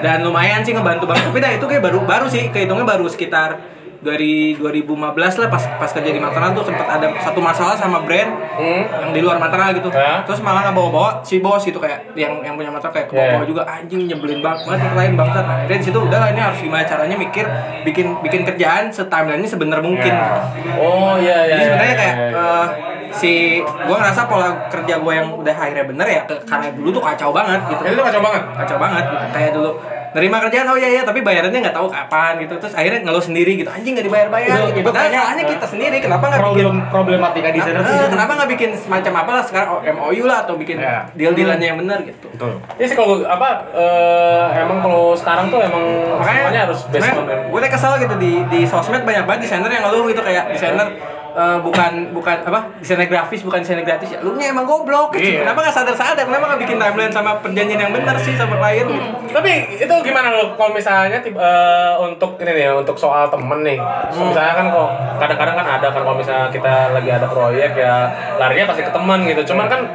Dan lumayan sih ngebantu banget tapi dah itu kayak baru baru sih kehitungnya baru sekitar dari 2015 lah pas pas kerja di maternal tuh sempat ada satu masalah sama brand Hmm. yang di luar maternal gitu Ya. terus malah nggak bawa-bawa si bos gitu kayak yang yang punya maternal kayak kebawa Ya. juga anjing nyebelin banget banget yang lain bangsat nah, situ udah lah ini harus gimana caranya mikir bikin bikin kerjaan setimeline nya sebener mungkin Oh iya iya. jadi sebenarnya kayak eh, si gua ngerasa pola kerja gua yang udah akhirnya bener ya karena dulu tuh kacau banget gitu Itu kacau banget. kacau banget gitu. kayak dulu nerima kerjaan oh iya iya tapi bayarannya nggak tahu kapan gitu. Terus akhirnya ngeluh sendiri gitu. Anjing nggak dibayar bayar Itu- gitu. salahnya eh, kita sendiri. kenapa nggak bikin problem problematika di sana Eh, kenapa nggak bikin semacam apa lah sekarang oh, MOU lah atau bikin Ya. deal dealannya yang benar gitu. Iya sih kalau apa eh, emang kalau sekarang tuh emang semuanya harus based on gue udah kesel gitu di di sosmed banyak banget desainer yang ngeluh gitu kayak desainer eh, bukan bukan apa desainer grafis bukan desainer gratis ya lu nya emang goblok gitu. Iya. kenapa nggak sadar sadar kenapa nggak bikin timeline sama perjanjian yang benar sih sama klien gitu Tapi itu gimana lo kalau misalnya tib- eh, untuk ini nih untuk soal temen nih. So, misalnya kan kok kadang-kadang kan ada kan kalau misalnya kita lagi ada proyek ya larinya pasti ke teman gitu. Cuman kan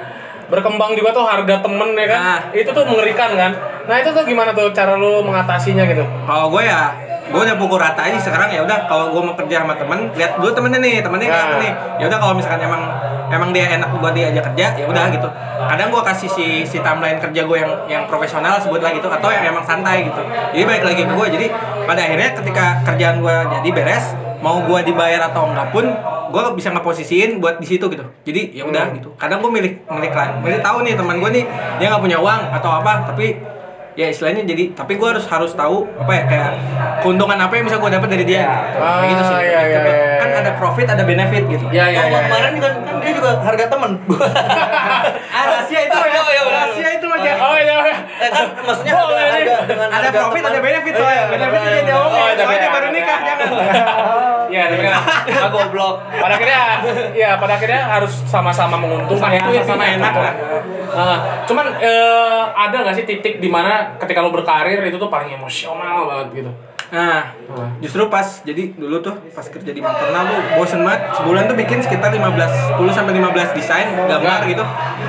berkembang juga tuh harga temen ya kan. Nah. Itu tuh mengerikan kan. Nah, itu tuh gimana tuh cara lu mengatasinya gitu? kalau gue ya gue udah pukul rata aja sekarang ya udah kalau gue mau kerja sama temen lihat dulu temennya nih temennya kayak apa Nah. nih. Ya udah kalau misalkan emang emang dia enak buat dia aja kerja ya udah gitu. Kadang gue kasih si si timeline kerja gue yang yang profesional sebut lah gitu atau yang emang santai gitu. Jadi balik lagi ke gue jadi pada akhirnya ketika kerjaan gue jadi beres mau gue dibayar atau enggak pun gue bisa ngeposisiin buat di situ gitu. Jadi ya udah gitu. Kadang gue milik milik klien milik tahu nih teman gue nih dia nggak punya uang atau apa tapi ya istilahnya jadi tapi gue harus harus tahu apa ya kayak keuntungan apa yang bisa gue dapat dari dia Ah, kayak gitu sih iya, iya, Gitu. iya, kan iya. ada profit ada benefit gitu Ya ya Oh, ya. kemarin kan, kan dia juga harga temen. ah rahasia itu Oh, iya, iya, benar. rahasia itu aja Oh iya. iya. eh kan maksudnya Oh, harga, iya, harga iya. dengan ada profit teman. ada benefit Iya, soalnya iya, benefit iya, dia iya. diomongin Oh, soalnya ya, baru ya. nikah jangan Iya, tapi kan Ah, goblok. pada akhirnya ya pada akhirnya harus sama-sama menguntungkan ya Sama-sama enak lah. Nah, cuman eh, ada nggak sih titik di mana ketika lo berkarir itu tuh paling emosional banget gitu Nah, justru pas jadi dulu tuh pas kerja di maternal tuh bosen banget sebulan tuh bikin sekitar 15 10 sampai 15 desain gambar gitu.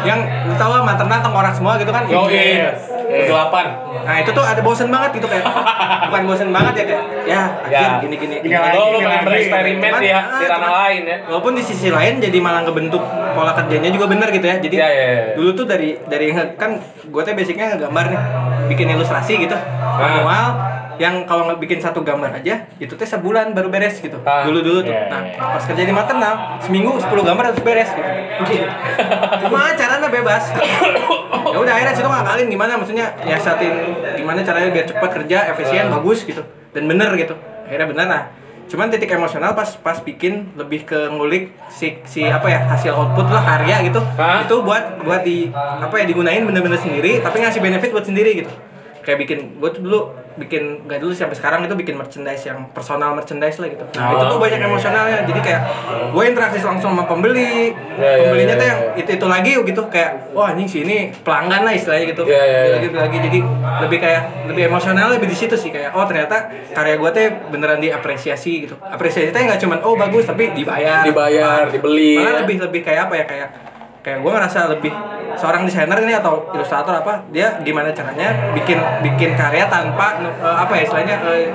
Yang lu tahu lah maternal tengkorak semua gitu kan. yo iya kegelapan. Nah, itu tuh ada bosen banget gitu kayak. Bukan bosen banget ya kayak ya anjir gini gini. gini lo pengen bereksperimen di, ah, di ranah lain ya. Walaupun di sisi lain jadi malah ngebentuk pola kerjanya juga bener gitu ya. Jadi Iya, iya, iya. dulu tuh dari dari kan gue tuh basicnya ngegambar nih, bikin ilustrasi gitu, manual yang kalau nggak bikin satu gambar aja itu tuh sebulan baru beres gitu. Ah, Dulu dulu tuh. iya, Nah iya. pas kerja di maternal seminggu 10 gambar harus beres gitu. Cuma caranya bebas. ya udah akhirnya situ ngakalin gimana maksudnya nyiasatin gimana caranya biar cepat kerja efisien bagus gitu dan bener gitu akhirnya bener nah cuman titik emosional pas pas bikin lebih ke ngulik si si apa ya hasil output lah karya gitu Hah? itu buat buat di apa ya digunain bener-bener sendiri tapi ngasih benefit buat sendiri gitu kayak bikin gue tuh dulu bikin gak dulu sampai sekarang itu bikin merchandise yang personal merchandise lah gitu nah itu tuh Oh. banyak emosionalnya jadi kayak gue interaksi langsung sama pembeli ya, pembelinya ya, tuh ya. yang itu itu lagi gitu kayak wah anjing sih ini pelanggan lah istilahnya gitu Iya, iya, iya. lagi lagi jadi lebih kayak lebih emosional lebih di situ sih kayak oh ternyata karya gue teh beneran diapresiasi gitu apresiasi teh nggak cuman oh bagus tapi dibayar dibayar dibeli malah ya. lebih lebih kayak apa ya kayak kayak gue ngerasa lebih seorang desainer ini atau ilustrator apa dia gimana caranya bikin bikin karya tanpa eh, apa ya istilahnya eh,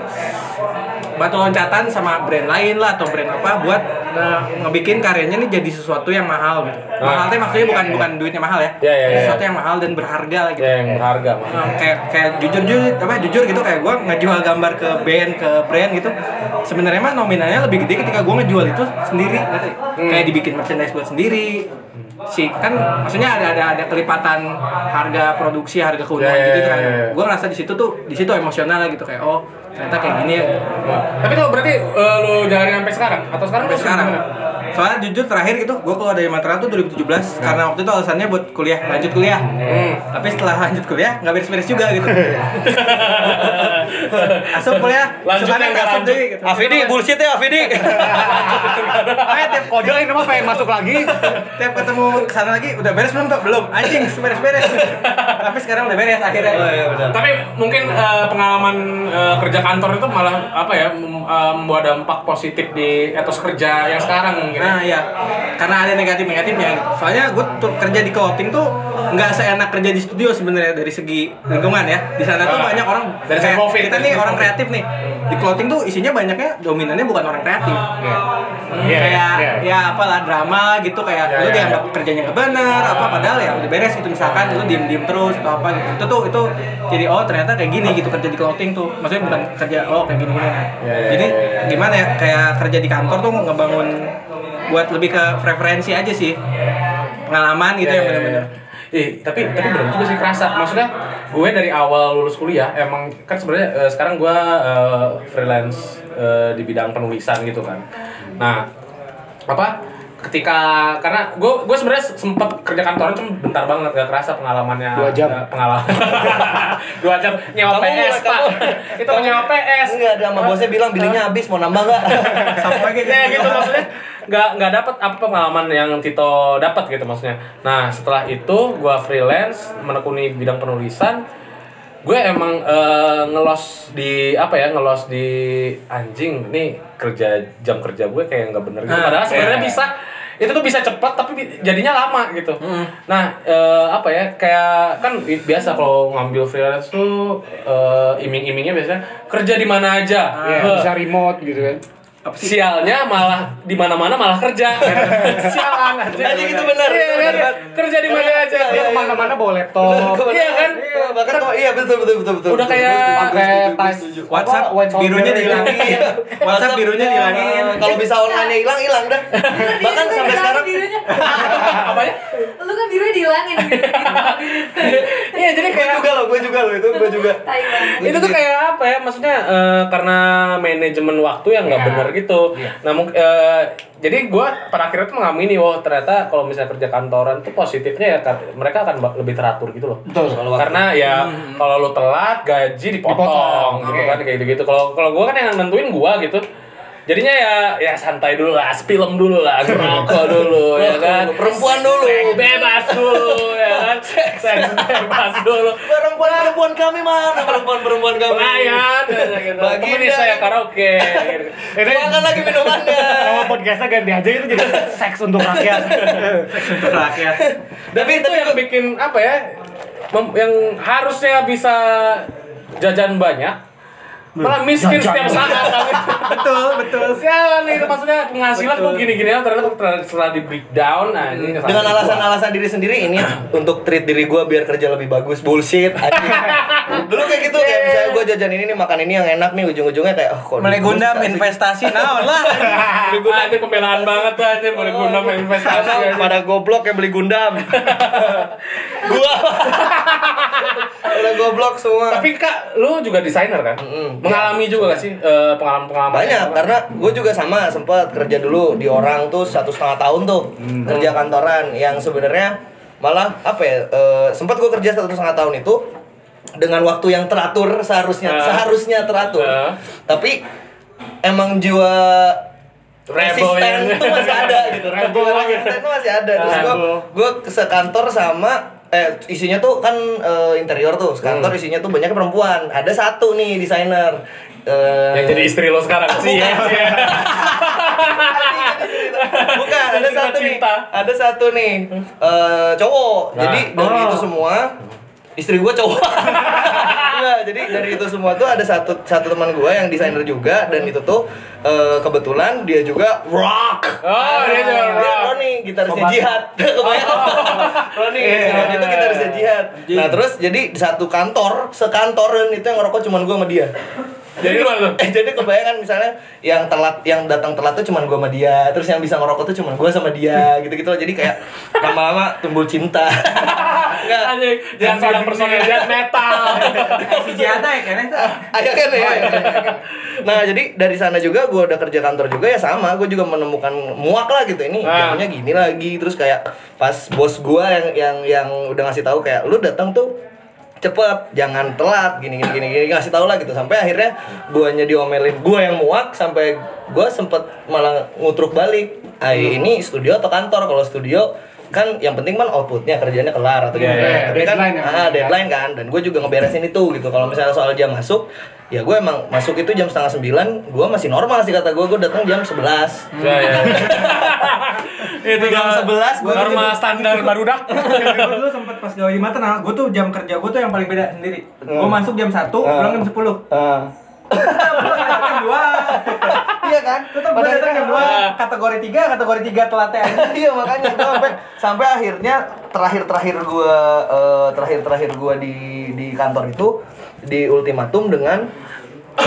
batu loncatan sama brand lain lah atau brand apa buat eh, ngebikin karyanya nih jadi sesuatu yang mahal gitu. Mahal teh maksudnya bukan bukan duitnya mahal ya. Iya, iya, iya. Sesuatu yang mahal dan berharga lah gitu. ya yang berharga mah Nah, kayak kayak jujur jujur apa jujur gitu kayak gue ngejual gambar ke band ke brand gitu sebenarnya mah nominalnya lebih gede ketika gue ngejual itu sendiri ngerti? kayak dibikin merchandise buat sendiri si kan maksudnya ada ada ada kelipatan harga produksi harga keuntungan ya, gitu ya, kan. ya, ya. gue ngerasa di situ tuh di situ emosional gitu kayak oh ternyata kayak gini ya. Tapi tuh berarti eh, lu jalanin sampai sekarang? Atau sekarang sampai sekarang. gimana? Soalnya jujur terakhir gitu gue keluar dari Mataram tuh 2017 karena waktu itu alasannya buat kuliah lanjut kuliah Hmm. tapi setelah lanjut kuliah nggak beres-beres juga gitu asup kuliah Lanjut yang nggak asup lanjut. gitu. Afidi bullshit ya Afidi. Ayo tiap kojol ini mah pengen masuk lagi. tiap ketemu ke sana lagi udah beres belum tuh belum anjing beres beres tapi sekarang udah beres akhirnya Oh iya. Tapi mungkin eh, pengalaman eh, kerja kantor itu malah apa ya eh, membawa dampak positif di etos kerja yang sekarang mungkin. Nah ya, karena ada negatif negatifnya. Gitu. Soalnya gue tuh kerja di clothing tuh nggak seenak kerja di studio sebenarnya dari segi lingkungan ya. Di sana tuh Ah. banyak orang Dari kayak COVID, kita nih orang kreatif nih. Di clothing tuh isinya banyaknya dominannya bukan orang kreatif. Iya. Hmm, Iya, kayak iya. ya apalah drama gitu kayak Iya, lu iya, dianggap kerjanya nggak bener apa padahal ya udah beres gitu misalkan lu diem diem terus atau apa gitu itu tuh itu jadi oh ternyata kayak gini gitu kerja di clothing tuh maksudnya bukan kerja oh kayak gini gini Iya, iya, jadi iya, iya. gimana ya kayak kerja di kantor tuh ngebangun buat lebih ke preferensi aja sih pengalaman gitu Iya, yang iya, bener-bener iya. Ih, tapi tapi benar juga sih kerasa. Maksudnya gue dari awal lulus kuliah emang kan sebenarnya eh, sekarang gue eh, freelance eh, di bidang penulisan gitu kan. Nah, apa ketika karena gue gue sebenarnya sempet kerja kantoran cuma bentar banget gak kerasa pengalamannya. Dua jam. pengalaman. Dua jam nyewa Kamu PS mulai- pak. kamu- itu nyewa PS Enggak ada sama bosnya bilang belinya habis mau nambah enggak? sama kayak ya gitu maksudnya. Nggak nggak dapat apa pengalaman yang Tito dapat gitu maksudnya. Nah setelah itu gua freelance menekuni bidang penulisan gue emang eh, ngelos di apa ya ngelos di anjing. Ini kerja jam kerja gue kayak nggak bener gitu. Ah, padahal sebenarnya iya. bisa itu tuh bisa cepat tapi jadinya lama gitu. Nah eh, apa ya kayak kan bi- biasa kalau ngambil freelance tuh eh, iming-imingnya biasanya kerja di mana aja? Ya, Eh, bisa remote gitu kan. Sialnya malah di mana-mana malah kerja. Sialan aja. Tadi gitu benar, Iya, itu kan? benar. Kerja di mana aja. Iya, Dia iya. ke mana-mana bawa laptop. Iya kan? Iya, bahkan kok iya betul betul betul betul. Udah kayak- Pakai tas WhatsApp apa, white birunya dihilangin. WhatsApp birunya dihilangin Kalau bisa online hilang hilang dah. Bahkan sampai sekarang birunya. Apa ya? Lu kan birunya dihilangin. Iya, jadi gue kayak juga loh, gue juga loh itu, gue juga. Itu tuh kayak apa ya maksudnya eh, karena manajemen waktu yang nggak Iya. Gitu. Nah mung- eh, jadi gue pada akhirnya tuh mengamini wah ternyata kalau misalnya kerja kantoran tuh positifnya ya mereka akan lebih teratur gitu loh. Betul. Karena ya kalau lu telat gaji dipotong, Dipotong, gitu kan kayak gitu gitu kalau kalau gue kan yang nentuin gue gitu jadinya ya ya santai dulu lah film dulu lah ngerokok dulu ya kan Perempuan dulu. Seks bebas dulu ya kan seks bebas dulu Perempuan-perempuan kami mana perempuan-perempuan kami? pelayan ya, gitu. Baginda. Temani saya karaoke gitu. Tuangkan lagi minumannya. Nama podcastnya ganti aja itu jadi seks untuk rakyat. untuk rakyat tapi itu yang bikin apa ya yang harusnya bisa jajan banyak malah miskin setiap saat betul betul. Sialan nih maksudnya penghasilan kok gini-gini ya ternyata setelah, setelah di breakdown nah ini Dengan alasan-alasan diri sendiri ini untuk treat diri gue biar kerja lebih bagus. Bullshit. Dulu kayak gitu kayak misalnya gue jajan ini nih makan ini yang enak nih ujung-ujungnya kayak oh kok mulai di- gundam sih. investasi naon lah. Ah, ini pembelaan banget lah ini boleh guna investasi aja. pada goblok yang beli Gundam. gua. Pada goblok semua. tapi kak lu juga desainer kan? Mm-mm. Mengalami juga gak sih eh, pengalaman-pengalaman banyak yang apa? karena gue juga sama sempat kerja dulu di orang tuh satu setengah tahun tuh kerja kantoran yang sebenarnya malah apa ya eh, sempat gue kerja satu setengah tahun itu dengan waktu yang teratur seharusnya Ah. seharusnya teratur Ah. tapi emang jiwa Rebel resisten ya. tuh masih ada gitu Rebel resisten tuh masih ada terus gue gue sekantor sama eh isinya tuh kan eh, interior tuh sekantor Hmm. isinya tuh banyak perempuan ada satu nih desainer eh, yang jadi istri lo sekarang sih ya. Bukan, ada satu nih. Ada satu nih. eh cowok. Nah. Jadi dari Oh. itu semua istri gua cowok. Enggak, jadi dari itu semua tuh ada satu satu teman gua yang desainer juga dan itu tuh eh, kebetulan dia juga rock. oh dia juga Dia rock. Roni, gitarisnya jihad. Kebayang? Roni, si Roni itu gitarisnya jihad. Nah, terus jadi di satu kantor, sekantoran itu yang ngerokok cuma gua sama dia. Jadi gimana Eh, jadi kebayangan misalnya yang telat yang datang telat tuh cuman gua sama dia, terus yang bisa ngerokok tuh cuman gua sama dia, gitu-gitu loh. Jadi kayak lama-lama tumbuh cinta. Enggak. anjing jangan seorang personil death metal si Jihata ya kan kan ya. Nah, jadi dari sana juga gua udah kerja kantor juga ya sama, gua juga menemukan muak lah gitu ini. Ah. Jamnya gini lagi, terus kayak pas bos gua yang yang yang udah ngasih tahu kayak lu datang tuh cepet jangan telat gini gini gini gini ngasih tau lah gitu. Sampai akhirnya guanya diomelin gua yang muak sampai gua sempet malah ngutruk balik. Ah ini studio atau kantor? Kalau studio kan yang penting kan outputnya kerjanya kelar atau gimana. iya. tapi kan Deadline ya. ah, deadline kan. Dan gue juga ngeberesin itu gitu. Kalau misalnya soal jam masuk ya gue emang masuk itu jam setengah sembilan gue masih normal sih kata gue gue datang jam sebelas. Ya, ya. itu Jam dah 11 gua norma standar barudak. gue dulu sempet pas gawe di mata nah gue tuh jam kerja gue tuh yang paling beda sendiri. Gue masuk jam 1, pulang jam 10 jam 2 iya kan? Tetap gue datang jam 2 kategori 3, kategori 3 telatnya. Iya makanya sampai sampai akhirnya terakhir terakhir gua eh, terakhir terakhir gua di di kantor itu di ultimatum dengan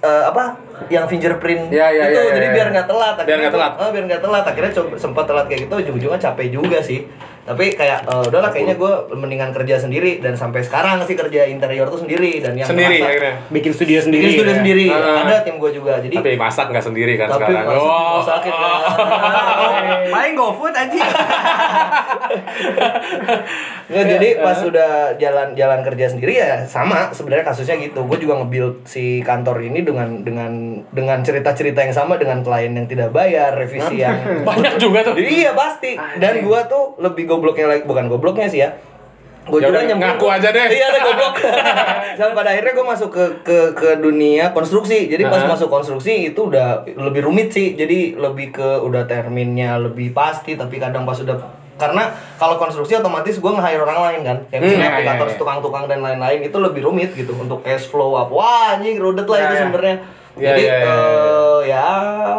eh, apa yang fingerprint Ya, ya, itu ya, ya, jadi ya. biar nggak telat Biar nggak telat. eh, biar nggak telat akhirnya coba sempat telat kayak gitu ujung-ujungnya capek juga sih tapi kayak eh, udahlah kayaknya gue mendingan kerja sendiri dan sampai sekarang sih kerja interior tuh sendiri dan yang Sendiri masak-. Bikin studio sendiri. bikin studio ya. sendiri Ah. ada tim gue juga jadi Tapi masak nggak sendiri kan tapi sekarang. masak Oh. masakin kan. main GoFood aja Nggak, jadi pas udah jalan jalan kerja sendiri ya sama sebenarnya kasusnya gitu. Gue juga nge-build si kantor ini dengan dengan dengan cerita-cerita yang sama dengan klien yang tidak bayar, revisi yang Banyak juga tuh. Iya pasti. Dan gua tuh lebih gobloknya lagi bukan gobloknya sih ya. Gue juga nyemplung- ngaku aja deh. Iya, deh goblok. Sampai pada akhirnya gue masuk ke ke ke dunia konstruksi. Jadi pas masuk konstruksi itu udah lebih rumit sih. Jadi lebih ke udah terminnya lebih pasti tapi kadang pas udah karena kalau konstruksi otomatis gue nge-hire orang lain kan kayak Hmm, misalnya iya, aplikator iya, iya. tukang-tukang dan lain-lain itu lebih rumit gitu untuk cash flow apa wah anjing rudet lah Ya, itu ya. sebenarnya Ya, jadi ya, ya, ya. eh, ya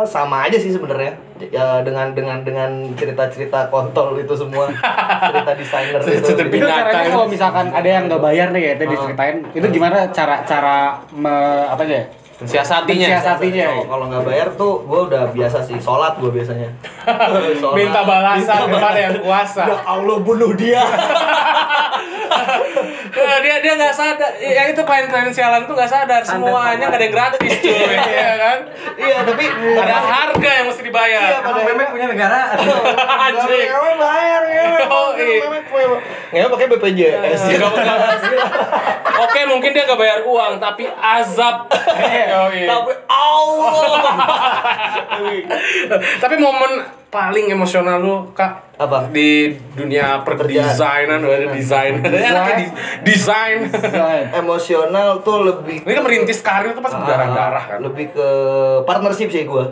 sama aja sih sebenarnya ya, dengan dengan dengan cerita-cerita kontol itu semua cerita desainer itu Cerita Itu caranya kalau misalkan ada yang nggak bayar nih ya, itu diceritain. Itu gimana cara cara me, apa aja? Siasatinya. Mensiasatinya. Kalau- kalau nggak bayar tuh gue udah biasa sih sholat gue biasanya Sholat. Minta balasan kepada yang kuasa. Ya Allah bunuh dia Eh, dia dia nggak sadar. Ya itu klien-klien sialan tuh nggak sadar. Semuanya nggak ada yang gratis cuy. Ya kan? iya tapi ada harga yang mesti dibayar. Iya, pada Emang memek punya negara. Anjing. Ngewe bayar Oh, iya. ngewe pakai BPJS Oke mungkin dia nggak bayar uang tapi azab. Iya. tapi Allah. Tapi momen paling emosional lu kak Apa? di dunia perdesainan ada desain anaknya di- desain. Emosional tuh lebih ini kan merintis karir tuh pasti berdarah darah kan. lebih ke partnership sih gue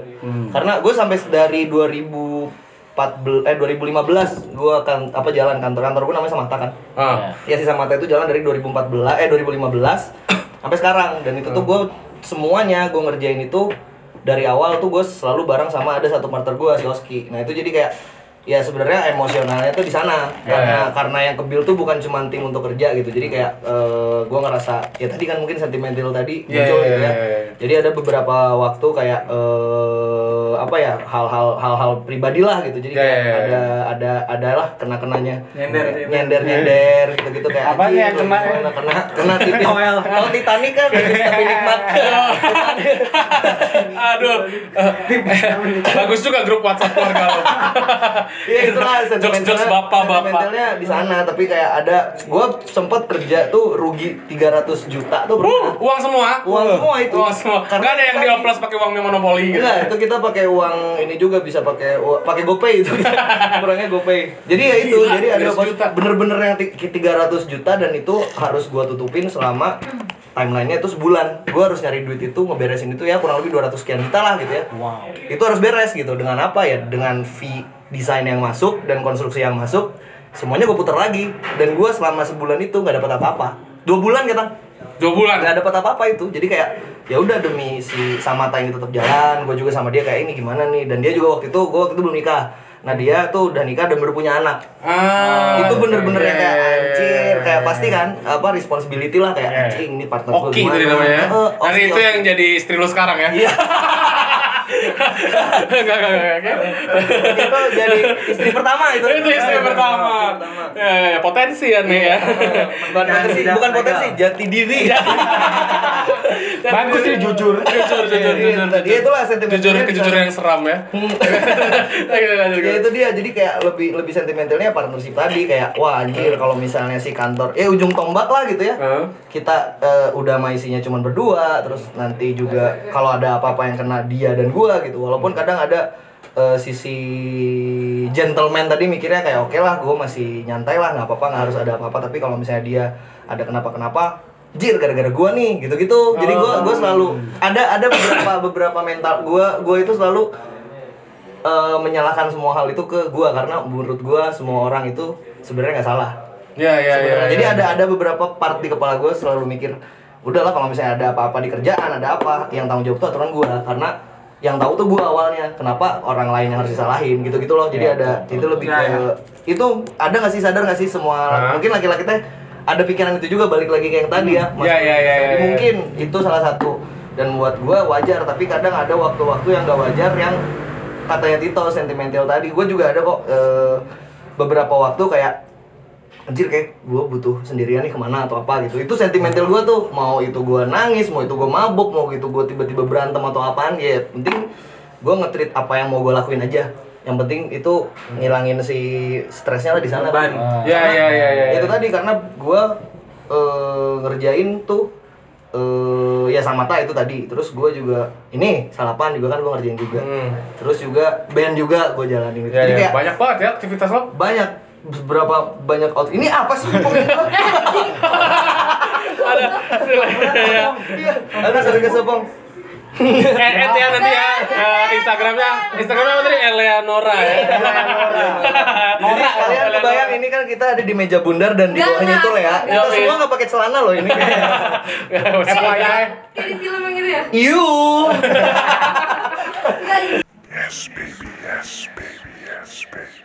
karena gue sampai dari 2014 eh 2015 gue kan apa jalan kantor kantor gue namanya Samata kan. Ah. ya si Samata itu jalan dari 2014 eh 2015 sampai sekarang. Dan itu tuh gue semuanya gue ngerjain itu dari awal tuh gue selalu bareng sama ada satu partner gue si Oski nah itu jadi kayak ya sebenarnya emosionalnya tuh di sana. Karena karena yang kebil tuh bukan cuma tim untuk kerja gitu. Jadi kayak gue ngerasa ya tadi kan mungkin sentimental tadi Iya, muncul iya, gitu ya. iya, iya. Jadi ada beberapa waktu kayak eh apa ya hal-hal hal-hal pribadi lah gitu. Jadi Iya, kayak iya, iya. ada ada adalah kena kenanya Nyender, nyender. Nyender gitu gitu kayak Apaan anjing, yang kena? kena kena kena tipis. Kalau Titanic kan tapi nikmat. Aduh. Bagus juga grup WhatsApp keluarga lo. Iya itulah Jokes-jokes bapak-bapak. di sana tapi kayak ada gue sempet kerja tuh rugi 300 juta tuh Uh, uang semua? Uang semua itu. uang semua Karena ada yang dioplos pakai uangnya monopoli gitu Enggak, itu kita pakai uang ini juga bisa pakai pakai GoPay itu kurangnya GoPay. Jadi ya itu, jadi ada 300 juta. bener-bener yang ti- 300 juta dan itu harus gua tutupin selama timelinenya itu sebulan. Gua harus nyari duit itu ngeberesin itu ya kurang lebih 200 sekian juta lah gitu ya. Wow. Itu harus beres gitu dengan apa ya? Dengan fee desain yang masuk dan konstruksi yang masuk semuanya gue putar lagi dan gua selama sebulan itu nggak dapat apa-apa dua bulan kita dua bulan nggak dapat apa-apa itu jadi kayak ya udah demi si Samata ini tetap jalan gue juga sama dia kayak ini gimana nih dan dia juga waktu itu gue waktu itu belum nikah nah dia tuh udah nikah dan baru punya anak ah itu bener-bener yang kayak iya, iya, anjir iya, kayak iya. pasti kan apa responsibility lah kayak Iya. anjing ini partner gue tadi namanya Eh, dan Oki, itu Oki. yang jadi istri lu sekarang ya Iya. Enggak, enggak, enggak, itu jadi istri pertama itu. Itu istri pertama. Ya, ya, ya, potensi ya nih ya. bukan potensi bukan potensi jati diri. Bagus sih jujur. Jujur, jujur, jujur. Dia itulah sentimentalnya Jujur, kejujuran yang seram ya. Ya itu dia. Jadi kayak lebih lebih sentimentalnya partnership tadi. Kayak wah anjir kalau misalnya si kantor eh ujung tombak lah gitu ya. Heeh. Kita eh, udah maisinya cuma berdua terus nanti juga kalau ada apa-apa yang kena dia dan gua gitu. Walaupun kadang ada eh, sisi gentleman tadi mikirnya kayak oke lah gua masih nyantai lah nggak apa-apa nggak harus ada apa-apa. Tapi kalau misalnya dia ada kenapa-kenapa jir gara-gara gua nih gitu-gitu. Jadi gua gua selalu ada ada beberapa beberapa mental gua gua itu selalu eh, menyalahkan semua hal itu ke gua. Karena menurut gua semua orang itu sebenarnya nggak salah Ya, ya, ya. sebenarnya. Jadi ya. ada ada beberapa part di kepala gue selalu mikir, udahlah kalau misalnya ada apa-apa di kerjaan, ada apa, yang tanggung jawab itu aturan gue karena yang tahu tuh gue awalnya. Kenapa orang lain yang harus disalahin gitu-gitu loh. Jadi ada itu lebih Ya, ke itu ada nggak sih sadar nggak sih semua Hah? mungkin laki-laki teh ada pikiran itu juga balik lagi ke yang tadi ya. Mas. Ya, ya, ya, ya, ya. Mungkin itu salah satu dan buat gue wajar tapi kadang ada waktu-waktu yang gak wajar yang katanya Tito sentimental tadi gue juga ada kok eh, beberapa waktu kayak anjir kayak gue butuh sendirian nih ke mana atau apa gitu itu sentimental gue tuh mau itu gue nangis mau itu gue mabuk mau itu gue tiba-tiba berantem atau apaan ya penting gue ngetrit apa yang mau gue lakuin aja yang penting itu ngilangin si stresnya lah di sana Beban. Ya, ya, ya, ya. itu tadi karena gue eh, ngerjain tuh eh ya sama ta itu tadi terus gue juga ini salapan juga kan gue ngerjain juga Hmm. terus juga band juga gue jalanin gitu. Ya, jadi ya. kayak Banyak banget ya aktivitas lo. banyak berapa banyak out ini apa sih? Ada. ya. iya ada sering kesepong Eh, et ya nanti ya eh, Instagramnya Instagramnya apa tadi Eleanora ya. Jadi kalian kebayang ini kan kita ada di meja bundar dan di bawahnya itu ya. Kita semua nggak pakai celana loh ini. Kayak di film yang gitu ya? Enggak, Yes, baby, yes, baby, yes, baby.